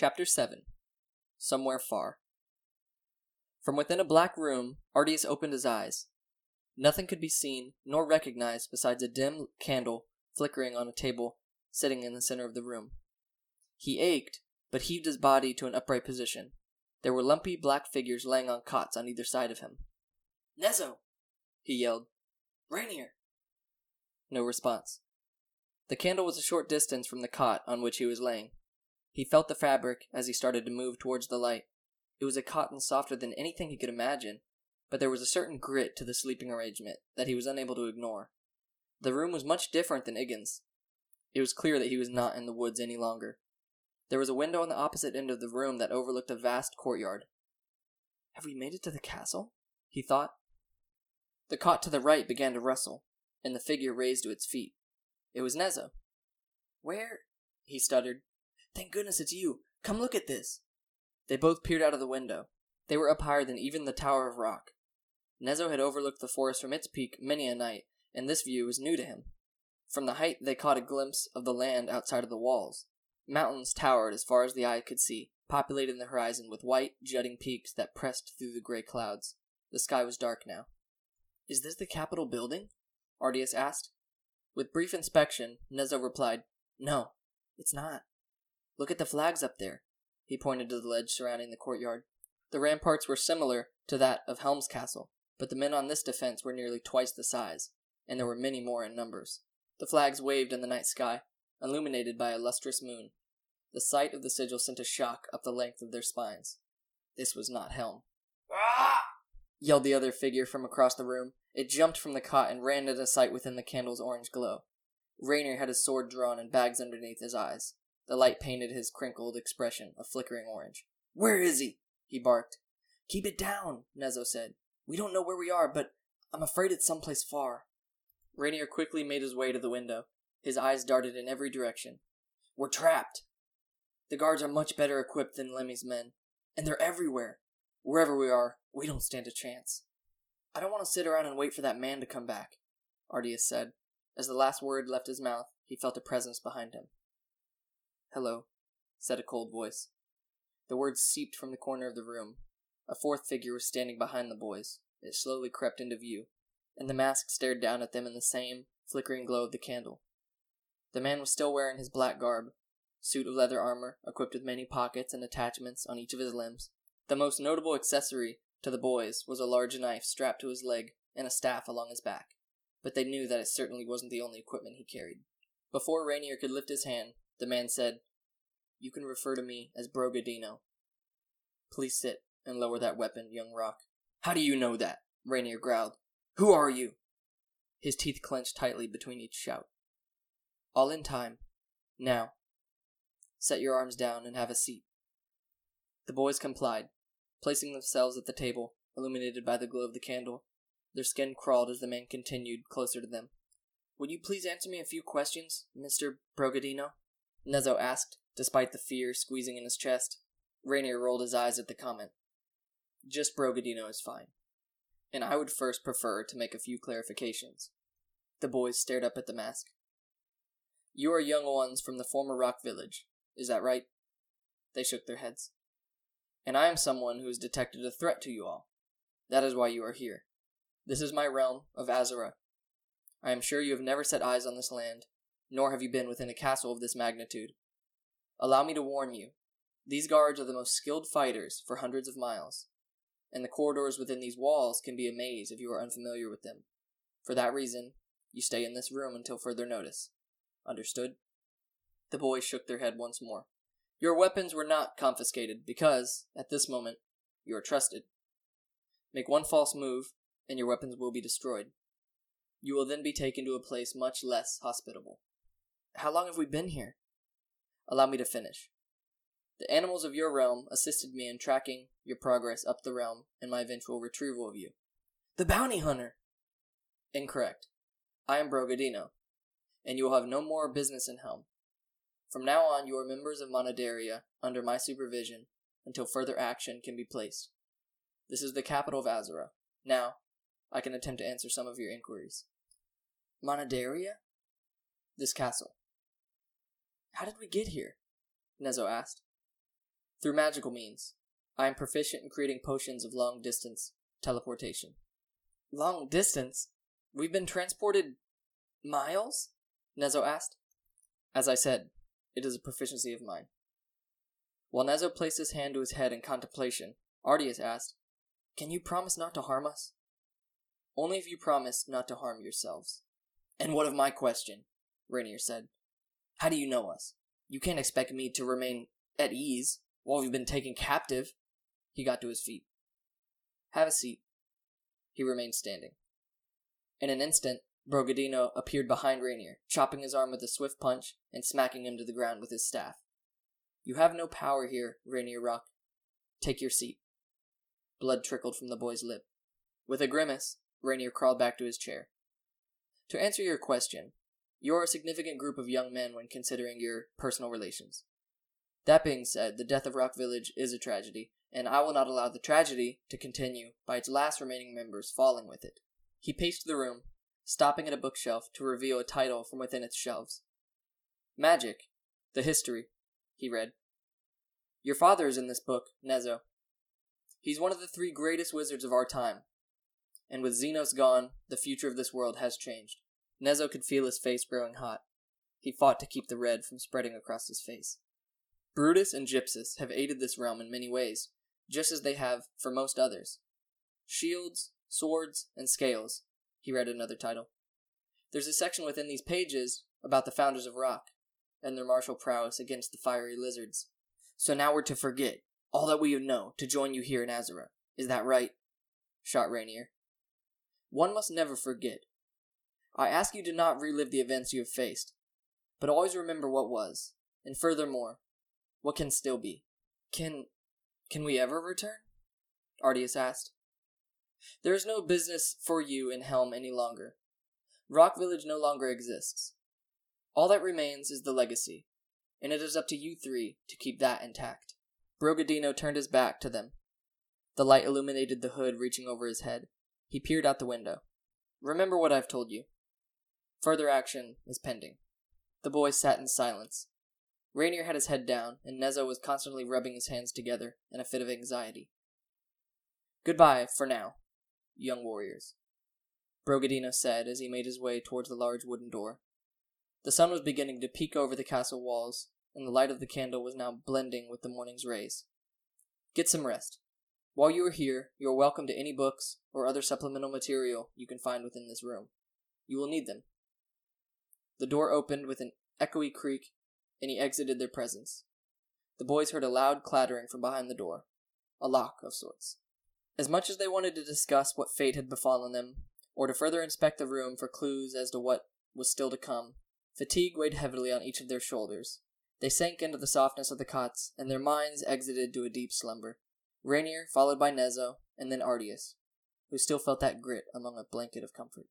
Chapter 7 Somewhere Far. From within a black room, Ardius opened his eyes. Nothing could be seen nor recognized besides a dim candle flickering on a table sitting in the center of the room. He ached, but heaved his body to an upright position. There were lumpy black figures laying on cots on either side of him. Nezo! he yelled. Rainier! No response. The candle was a short distance from the cot on which he was laying. He felt the fabric as he started to move towards the light. It was a cotton softer than anything he could imagine, but there was a certain grit to the sleeping arrangement that he was unable to ignore. The room was much different than Iggins. It was clear that he was not in the woods any longer. There was a window on the opposite end of the room that overlooked a vast courtyard. Have we made it to the castle? he thought. The cot to the right began to rustle, and the figure raised to its feet. It was Nezo. Where? he stuttered. Thank goodness it's you. Come look at this. They both peered out of the window. They were up higher than even the Tower of Rock. Nezo had overlooked the forest from its peak many a night, and this view was new to him. From the height they caught a glimpse of the land outside of the walls. Mountains towered as far as the eye could see, populating the horizon with white, jutting peaks that pressed through the gray clouds. The sky was dark now. Is this the Capitol building? Ardius asked. With brief inspection, Nezo replied, No, it's not. Look at the flags up there. He pointed to the ledge surrounding the courtyard. The ramparts were similar to that of Helm's castle, but the men on this defense were nearly twice the size, and there were many more in numbers. The flags waved in the night sky, illuminated by a lustrous moon. The sight of the sigil sent a shock up the length of their spines. This was not Helm. Ah! yelled the other figure from across the room. It jumped from the cot and ran into sight within the candle's orange glow. Rainier had his sword drawn and bags underneath his eyes. The light painted his crinkled expression a flickering orange. Where is he? he barked. Keep it down, Nezo said. We don't know where we are, but I'm afraid it's someplace far. Rainier quickly made his way to the window. His eyes darted in every direction. We're trapped. The guards are much better equipped than Lemmy's men, and they're everywhere. Wherever we are, we don't stand a chance. I don't want to sit around and wait for that man to come back, Ardius said. As the last word left his mouth, he felt a presence behind him. Hello, said a cold voice. The words seeped from the corner of the room. A fourth figure was standing behind the boys. It slowly crept into view, and the mask stared down at them in the same flickering glow of the candle. The man was still wearing his black garb, suit of leather armor, equipped with many pockets and attachments on each of his limbs. The most notable accessory to the boys was a large knife strapped to his leg and a staff along his back, but they knew that it certainly wasn't the only equipment he carried. Before Rainier could lift his hand, the man said, You can refer to me as Brogadino. Please sit and lower that weapon, young Rock. How do you know that? Rainier growled. Who are you? His teeth clenched tightly between each shout. All in time. Now. Set your arms down and have a seat. The boys complied, placing themselves at the table, illuminated by the glow of the candle. Their skin crawled as the man continued closer to them. Would you please answer me a few questions, Mr. Brogadino? Nezo asked, despite the fear squeezing in his chest. Rainier rolled his eyes at the comment. Just Brogadino is fine. And I would first prefer to make a few clarifications. The boys stared up at the mask. You are young ones from the former rock village, is that right? They shook their heads. And I am someone who has detected a threat to you all. That is why you are here. This is my realm of Azura. I am sure you have never set eyes on this land, nor have you been within a castle of this magnitude. Allow me to warn you, these guards are the most skilled fighters for hundreds of miles, and the corridors within these walls can be a maze if you are unfamiliar with them. For that reason, you stay in this room until further notice. Understood? The boys shook their head once more. Your weapons were not confiscated because, at this moment, you are trusted. Make one false move, and your weapons will be destroyed. You will then be taken to a place much less hospitable. How long have we been here? Allow me to finish. The animals of your realm assisted me in tracking your progress up the realm and my eventual retrieval of you. The bounty hunter! Incorrect. I am Brogadino, and you will have no more business in Helm. From now on, you are members of Monaderia under my supervision until further action can be placed. This is the capital of Azura. Now, I can attempt to answer some of your inquiries. Monaderia? This castle. How did we get here? Nezo asked. Through magical means. I am proficient in creating potions of long distance teleportation. Long distance? We've been transported miles? Nezo asked. As I said, it is a proficiency of mine. While Nezo placed his hand to his head in contemplation, Ardius asked, Can you promise not to harm us? Only if you promise not to harm yourselves. And what of my question? Rainier said. How do you know us? You can't expect me to remain at ease while we've been taken captive. He got to his feet. Have a seat. He remained standing. In an instant, Brogadino appeared behind Rainier, chopping his arm with a swift punch and smacking him to the ground with his staff. You have no power here, Rainier Rock. Take your seat. Blood trickled from the boy's lip. With a grimace, Rainier crawled back to his chair. To answer your question, you are a significant group of young men when considering your personal relations. That being said, the death of Rock Village is a tragedy, and I will not allow the tragedy to continue by its last remaining members falling with it. He paced the room, stopping at a bookshelf to reveal a title from within its shelves. Magic, the history, he read. Your father is in this book, Nezo. He's one of the three greatest wizards of our time, and with Xenos gone, the future of this world has changed. Nezo could feel his face growing hot. He fought to keep the red from spreading across his face. Brutus and Gypsis have aided this realm in many ways, just as they have for most others. Shields, swords, and scales, he read another title. There's a section within these pages about the founders of Rock and their martial prowess against the fiery lizards. So now we're to forget all that we know to join you here in Azura. Is that right? shot Rainier. One must never forget. I ask you to not relive the events you have faced, but always remember what was, and furthermore, what can still be. Can can we ever return? Ardius asked. There is no business for you in Helm any longer. Rock Village no longer exists. All that remains is the legacy, and it is up to you three to keep that intact. Brogadino turned his back to them. The light illuminated the hood reaching over his head. He peered out the window. Remember what I've told you. Further action is pending. The boys sat in silence. Rainier had his head down, and Nezo was constantly rubbing his hands together in a fit of anxiety. Goodbye, for now, young warriors, Brogadino said as he made his way towards the large wooden door. The sun was beginning to peek over the castle walls, and the light of the candle was now blending with the morning's rays. Get some rest. While you are here, you are welcome to any books or other supplemental material you can find within this room. You will need them. The door opened with an echoey creak, and he exited their presence. The boys heard a loud clattering from behind the door, a lock of sorts. As much as they wanted to discuss what fate had befallen them, or to further inspect the room for clues as to what was still to come, fatigue weighed heavily on each of their shoulders. They sank into the softness of the cots, and their minds exited to a deep slumber. Rainier, followed by Nezo, and then Ardius, who still felt that grit among a blanket of comfort.